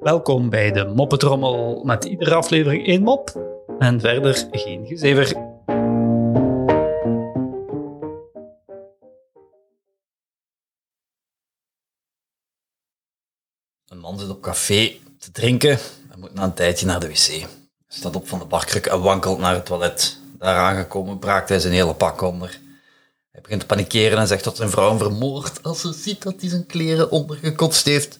Welkom bij de Moppetrommel met iedere aflevering één mop en verder geen gezever. Een man zit op café te drinken en moet na een tijdje naar de wc. Hij staat op van de barkruk en wankelt naar het toilet. Daar aangekomen braakt hij zijn hele pak onder. Hij begint te panikeren en zegt dat zijn vrouw hem als ze ziet dat hij zijn kleren ondergekotst heeft.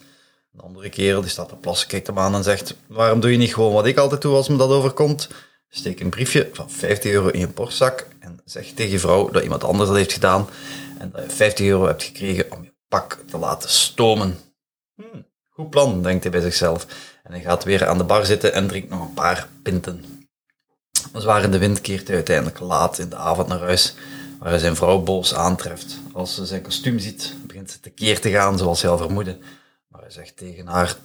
Een andere kerel die staat te plassen, kijkt hem aan en zegt waarom doe je niet gewoon wat ik altijd doe als me dat overkomt? Steek een briefje van 50 euro in je borstzak en zeg tegen je vrouw dat iemand anders dat heeft gedaan en dat je 50 euro hebt gekregen om je pak te laten stomen. Hmm, goed plan, denkt hij bij zichzelf. En hij gaat weer aan de bar zitten en drinkt nog een paar pinten. Zwaar in de wind keert uiteindelijk laat in de avond naar huis, waar zijn vrouw boos aantreft. Als ze zijn kostuum ziet, begint ze tekeer te gaan zoals hij al vermoedde. Maar hij zegt tegen haar,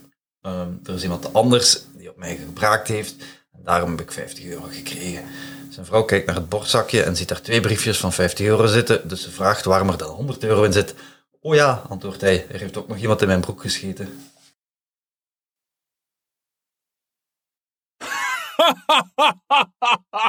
ehm, er is iemand anders die op mij gebraakt heeft en daarom heb ik 50 euro gekregen. Zijn vrouw kijkt naar het bordzakje en ziet daar twee briefjes van 50 euro zitten, dus ze vraagt waarom er dan 100 euro in zit. Oh ja, antwoordt hij, er heeft ook nog iemand in mijn broek gescheten.